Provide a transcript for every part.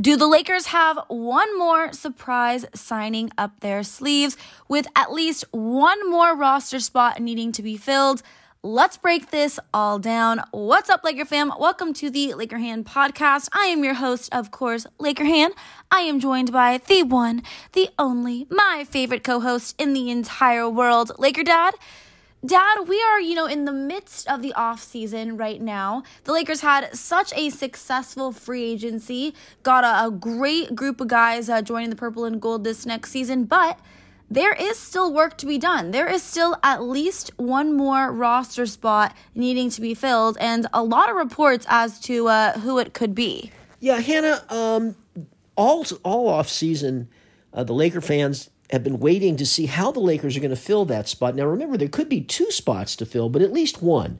Do the Lakers have one more surprise signing up their sleeves with at least one more roster spot needing to be filled? Let's break this all down. What's up, Laker fam? Welcome to the Laker Hannah podcast. I am your host, of course, Laker Hannah. I am joined by the one, the only, my favorite co host in the entire world, Laker Dad. Dad, we are, you know, in the midst of the off season right now. The Lakers had such a successful free agency, got a, a great group of guys uh, joining the purple and gold this next season, but there is still work to be done. There is still at least one more roster spot needing to be filled, and a lot of reports as to uh, who it could be. Yeah, Hannah. Um, all all off season, uh, the Laker fans have been waiting to see how the Lakers are going to fill that spot. Now, remember, there could be two spots to fill, but at least one.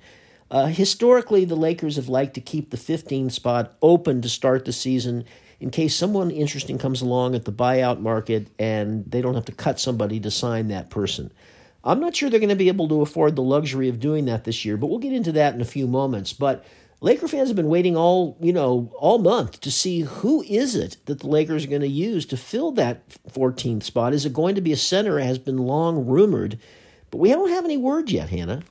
Uh, historically, the Lakers have liked to keep the 15 spot open to start the season in case someone interesting comes along at the buyout market and they don't have to cut somebody to sign that person. I'm not sure they're going to be able to afford the luxury of doing that this year, but we'll get into that in a few moments. But Laker fans have been waiting all, you know, all month to see who is it that the Lakers are going to use to fill that 14th spot. Is it going to be a center? Has been long rumored, but we don't have any word yet, Hannah.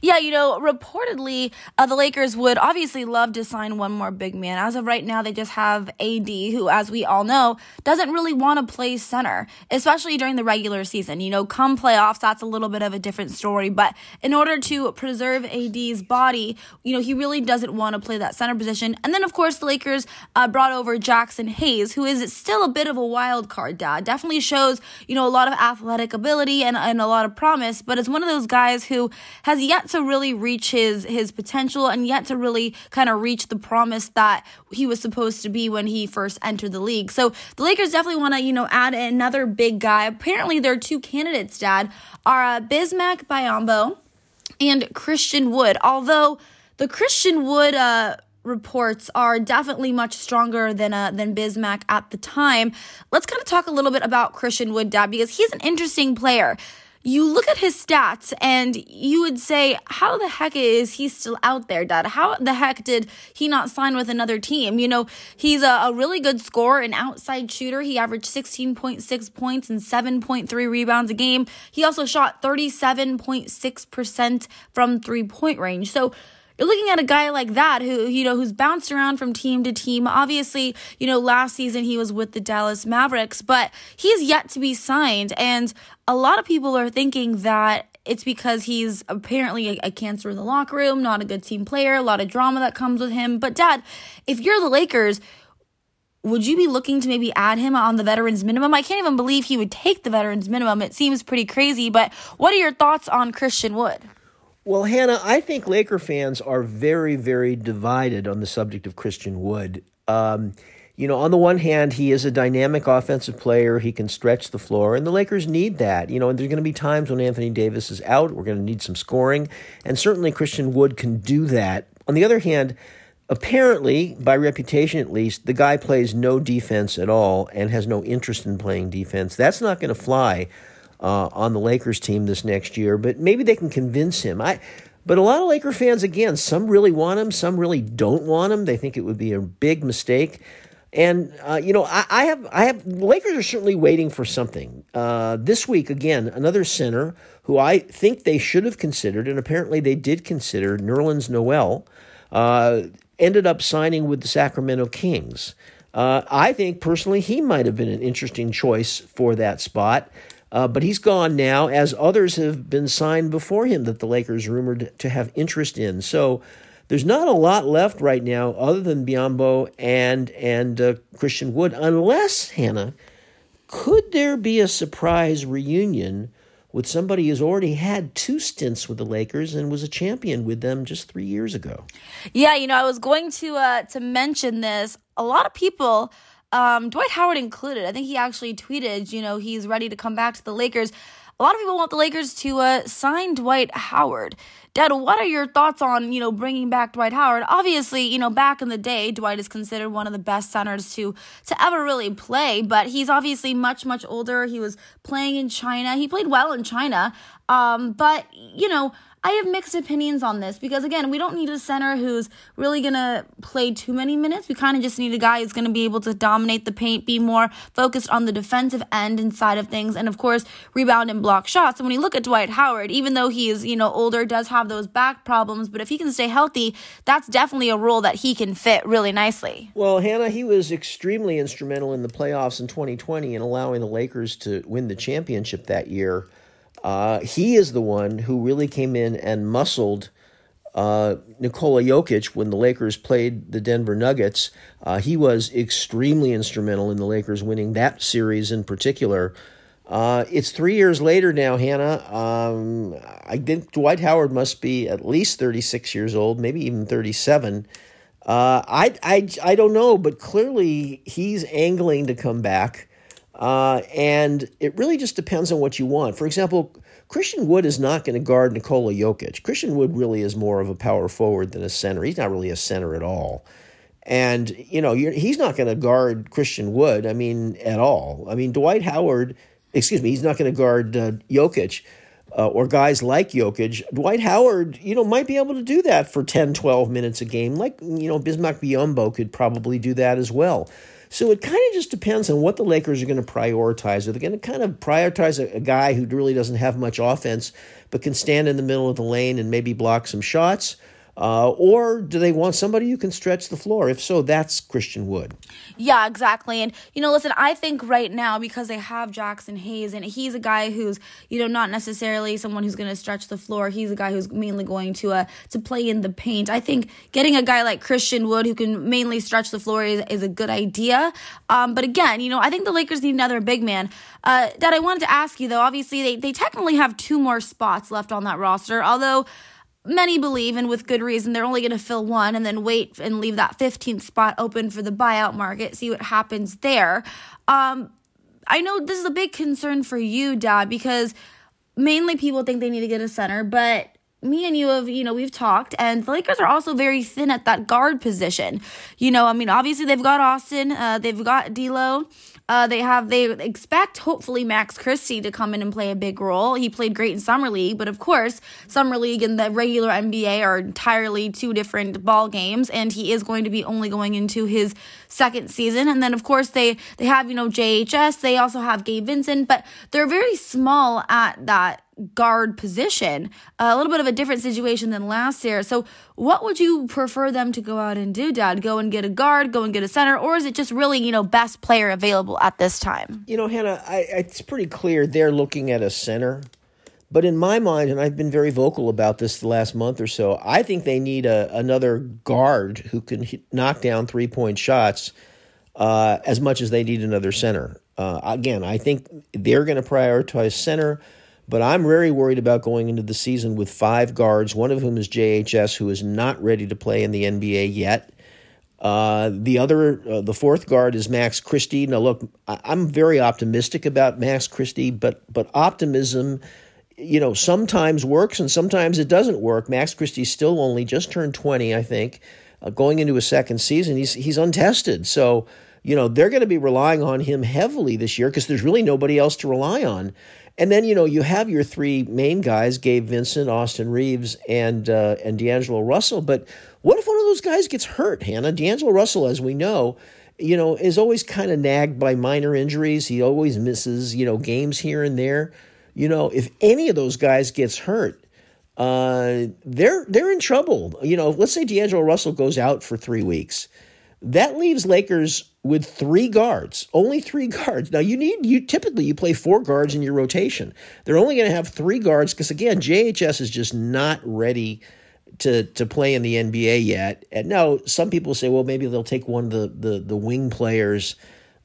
Yeah, you know, reportedly, uh, the Lakers would obviously love to sign one more big man. As of right now, they just have AD, who, as we all know, doesn't really want to play center, especially during the regular season. You know, come playoffs, that's a little bit of a different story. But in order to preserve AD's body, you know, he really doesn't want to play that center position. And then, of course, the Lakers uh, brought over Jaxson Hayes, who is still a bit of a wild card dad. Definitely shows, you know, a lot of athletic ability and, and a lot of promise, but it's one of those guys who has yet yet to really reach his his potential and yet to really kind of reach the promise that he was supposed to be when he first entered the league. So the Lakers definitely want to, you know, add another big guy. Apparently, there are two candidates, Dad, are uh, Bismack Biyombo and Christian Wood. Although the Christian Wood uh, reports are definitely much stronger than uh, than Bismack at the time. Let's kind of talk a little bit about Christian Wood, Dad, because he's an interesting player you look at his stats and you would say, how the heck is he still out there, Dad? How the heck did he not sign with another team? You know, he's a, a really good scorer, an outside shooter. He averaged 16.6 points and 7.3 rebounds a game. He also shot 37.6% from three point range. So, you're looking at a guy like that who, you know, who's bounced around from team to team. Obviously, you know, last season he was with the Dallas Mavericks, but he's yet to be signed. And a lot of people are thinking that it's because he's apparently a, cancer in the locker room, not a good team player, a lot of drama that comes with him. But, Dad, if you're the Lakers, would you be looking to maybe add him on the veterans minimum? I can't even believe he would take the veterans minimum. It seems pretty crazy, but what are your thoughts on Christian Wood? Well, Hannah, I think Laker fans are very, very divided on the subject of Christian Wood. Um, you know, on the one hand, he is a dynamic offensive player. He can stretch the floor, and the Lakers need that. You know, and there's going to be times when Anthony Davis is out. We're going to need some scoring, and certainly Christian Wood can do that. On the other hand, apparently, by reputation at least, the guy plays no defense at all and has no interest in playing defense. That's not going to fly uh, on the Lakers team this next year, but maybe they can convince him. I, but a lot of Laker fans, again, some really want him, some really don't want him. They think it would be a big mistake. And uh, you know, I, I, have, I have. Lakers are certainly waiting for something. Uh, this week, again, another center who I think they should have considered, and apparently they did consider, Nerlens Noel, uh, ended up signing with the Sacramento Kings. Uh, I think personally he might have been an interesting choice for that spot. Uh, but he's gone now, as others have been signed before him that the Lakers rumored to have interest in. So there's not a lot left right now other than Biyombo and and uh, Christian Wood, unless Hannah, could there be a surprise reunion with somebody who's already had two stints with the Lakers and was a champion with them just three years ago? Yeah, you know, I was going to uh, to mention this. A lot of people um, Dwight Howard included. I think he actually tweeted, you know, he's ready to come back to the Lakers. A lot of people want the Lakers to uh, sign Dwight Howard. Dad, what are your thoughts on, you know, bringing back Dwight Howard? Obviously, you know, back in the day, Dwight is considered one of the best centers to to ever really play, but he's obviously much much older. He was playing in China. He played well in China. Um, but you know, I have mixed opinions on this because again, we don't need a center who's really gonna play too many minutes. We kind of just need a guy who's gonna be able to dominate the paint, be more focused on the defensive end and side of things, and of course, rebound and block shots. And when you look at Dwight Howard, even though he is, you know, older, does have those back problems, but if he can stay healthy, that's definitely a role that he can fit really nicely. Well, Hannah, he was extremely instrumental in the playoffs in 2020 and allowing the Lakers to win the championship that year. Uh, he is the one who really came in and muscled uh, Nikola Jokic when the Lakers played the Denver Nuggets. Uh, he was extremely instrumental in the Lakers winning that series in particular. Uh, it's three years later now, Hannah. Um, I think Dwight Howard must be at least 36 years old, maybe even 37. Uh, I, I, I don't know, but clearly he's angling to come back. Uh, and it really just depends on what you want. For example, Christian Wood is not going to guard Nikola Jokic. Christian Wood really is more of a power forward than a center. He's not really a center at all. And, you know, he's not going to guard Christian Wood, I mean, at all. I mean, Dwight Howard, excuse me, he's not going to guard uh, Jokic. Uh, or guys like Jokic, Dwight Howard, you know, might be able to do that for 10, 12 minutes a game. Like, you know, Bismack Biyombo could probably do that as well. So it kind of just depends on what the Lakers are going to prioritize. Are they going to kind of prioritize a, a, guy who really doesn't have much offense but can stand in the middle of the lane and maybe block some shots? Uh, or do they want somebody who can stretch the floor? If so, that's Christian Wood. Yeah, exactly. And, you know, listen, I think right now, because they have Jaxson Hayes, and he's a guy who's, you know, not necessarily someone who's going to stretch the floor. He's a guy who's mainly going to uh, to play in the paint. I think getting a guy like Christian Wood who can mainly stretch the floor is, is a good idea. Um, but again, you know, I think the Lakers need another big man. Uh, that I wanted to ask you, though, obviously, they, they technically have two more spots left on that roster, although many believe, and with good reason, they're only going to fill one and then wait and leave that 15th spot open for the buyout market, see what happens there. Um, I know this is a big concern for you, Dad, because mainly people think they need to get a center, but me and you have, you know, we've talked, and the Lakers are also very thin at that guard position. You know, I mean, obviously they've got Austin, uh, they've got D'Lo. Uh, they have they expect hopefully Max Christie to come in and play a big role. He played great in summer league, but of course, summer league and the regular NBA are entirely two different ball games, and he is going to be only going into his second season. And then of course they they have you know JHS. They also have Gabe Vincent, but they're very small at that guard position. A little bit of a different situation than last year. So, what would you prefer them to go out and do, Dad? Go and get a guard, go and get a center, or is it just really, you know, best player available at this time? You know, Hannah, I, it's pretty clear they're looking at a center. But in my mind, and I've been very vocal about this the last month or so, I think they need a, another guard who can knock down three point shots uh, as much as they need another center. Uh, again, I think they're going to prioritize center. But I'm very worried about going into the season with five guards, one of whom is JHS, who is not ready to play in the NBA yet. Uh, the other, uh, the fourth guard is Max Christie. Now, look, I'm very optimistic about Max Christie, but but optimism, you know, sometimes works and sometimes it doesn't work. Max Christie still only just turned 20, I think, uh, going into his second season. He's he's untested, so you know they're going to be relying on him heavily this year because there's really nobody else to rely on. And then you know you have your three main guys: Gabe Vincent, Austin Reaves, and uh, and D'Angelo Russell. But what if one of those guys gets hurt, Hannah? D'Angelo Russell, as we know, you know, is always kind of nagged by minor injuries. He always misses you know games here and there. You know, if any of those guys gets hurt, uh, they're they're in trouble. You know, let's say D'Angelo Russell goes out for three weeks. That leaves Lakers with three guards, only three guards. Now you need you typically you play four guards in your rotation. They're only going to have three guards because again, JHS is just not ready to to play in the NBA yet. And now some people say, well, maybe they'll take one of the the, the wing players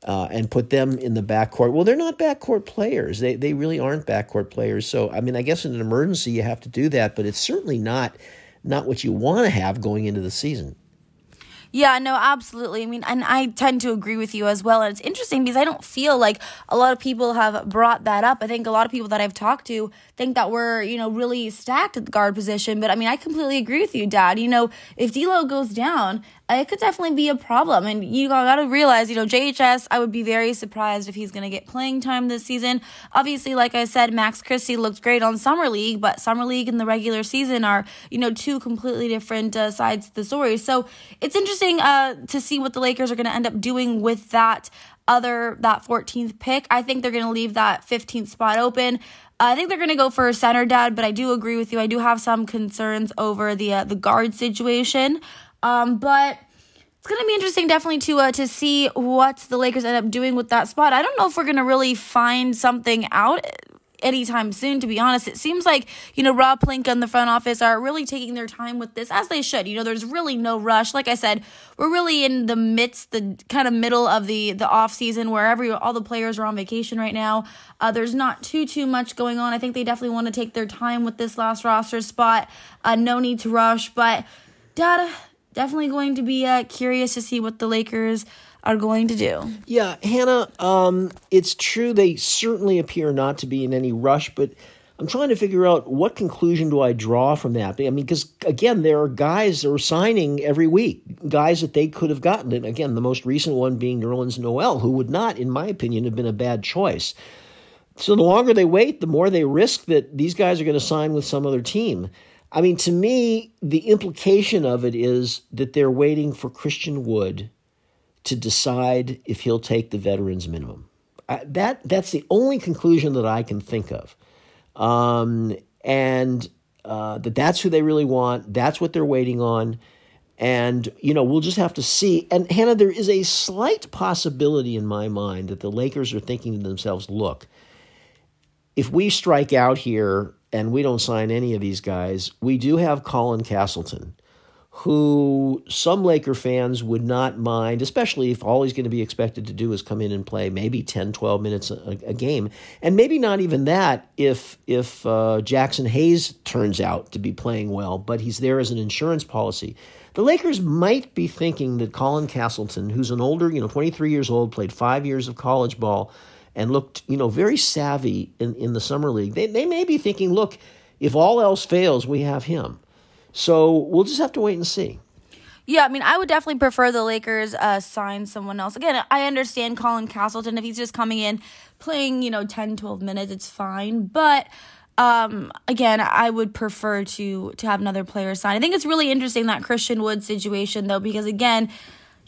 uh, and put them in the backcourt. Well, they're not backcourt players. They they really aren't backcourt players. So I mean, I guess in an emergency you have to do that, but it's certainly not not what you want to have going into the season. Yeah, no, absolutely. I mean, and I tend to agree with you as well. And it's interesting because I don't feel like a lot of people have brought that up. I think a lot of people that I've talked to think that we're, you know, really stacked at the guard position. But I mean, I completely agree with you, Dad. You know, if D'Lo goes down, it could definitely be a problem. And you got to realize, you know, JHS, I would be very surprised if he's to get playing time this season. Obviously, like I said, Max Christie looked great on Summer League, but Summer League and the regular season are, you know, two completely different uh, sides to the story. So it's interesting uh, to see what the Lakers are to end up doing with that other, that 14th pick. I think they're to leave that 15th spot open. I think they're going to go for a center dad, but I do agree with you. I do have some concerns over the uh, the guard situation. Um, but it's gonna be interesting, definitely to uh, to see what the Lakers end up doing with that spot. I don't know if we're gonna really find something out anytime soon, to be honest. It seems like, you know, Rob Pelinka and the front office are really taking their time with this, as they should. You know, there's really no rush. Like I said, we're really in the midst, the kind of middle of the the off season where every all the players are on vacation right now. Uh, there's not too too much going on. I think they definitely want to take their time with this last roster spot. Uh, no need to rush, but data definitely going to be uh, curious to see what the Lakers are going to do. Yeah, Hannah, um, it's true they certainly appear not to be in any rush, but I'm trying to figure out what conclusion do I draw from that. I mean, because again, there are guys that are signing every week, guys that they could have gotten. And again, the most recent one being Nerlens Noel, who would not, in my opinion, have been a bad choice. So the longer they wait, the more they risk that these guys are going to sign with some other team. I mean, to me, the implication of it is that they're waiting for Christian Wood to decide if he'll take the veterans minimum. I, that that's the only conclusion that I can think of, um, and uh, that that's who they really want. That's what they're waiting on, and you know we'll just have to see. And Hannah, there is a slight possibility in my mind that the Lakers are thinking to themselves, "Look, if we strike out here and we don't sign any of these guys, we do have Colin Castleton, who some Laker fans would not mind, especially if all he's going to be expected to do is come in and play maybe 10, 12 minutes a, a game. And maybe not even that if, if uh, Jaxson Hayes turns out to be playing well, but he's there as an insurance policy. The Lakers might be thinking that Colin Castleton, who's an older, you know, 23 years old, played five years of college ball, and looked, you know, very savvy in, in the summer league. They, they may be thinking, look, if all else fails, we have him. So we'll just have to wait and see. Yeah, I mean, I would definitely prefer the Lakers uh, sign someone else. Again, I understand Colin Castleton. If he's just coming in, playing, you know, 10, 12 minutes, it's fine. But um, again, I would prefer to to have another player sign. I think it's really interesting that Christian Wood situation, though, because again,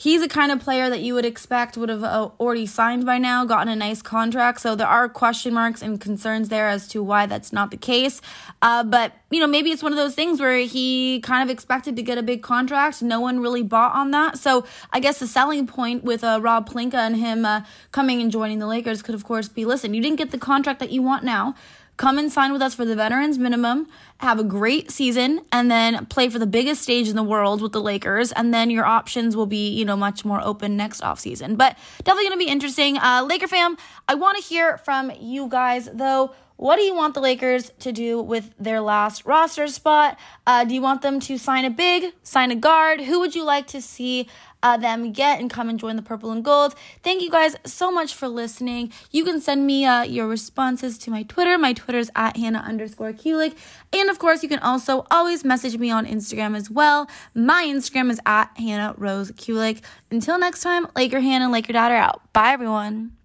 he's a kind of player that you would expect would have uh, already signed by now, gotten a nice contract. So there are question marks and concerns there as to why that's not the case. Uh, but, you know, maybe it's one of those things where he kind of expected to get a big contract. No one really bought on that. So I guess the selling point with uh, Rob Pelinka and him uh, coming and joining the Lakers could, of course, be listen, you didn't get the contract that you want now. Come and sign with us for the veterans minimum, have a great season, and then play for the biggest stage in the world with the Lakers. And then your options will be, you know, much more open next offseason. But definitely going to be interesting. Uh, Laker fam, I want to hear from you guys, though. What do you want the Lakers to do with their last roster spot? Uh, do you want them to sign a big, sign a guard? Who would you like to see uh, them get and come and join the purple and gold. Thank you guys so much for listening. You can send me uh, your responses to my Twitter. My Twitter is at Hannah underscore Kulik. And of course, you can also always message me on Instagram as well. My Instagram is at Hannah Rose Kulik. Until next time, Laker Hannah and Laker Dad are out. Bye, everyone.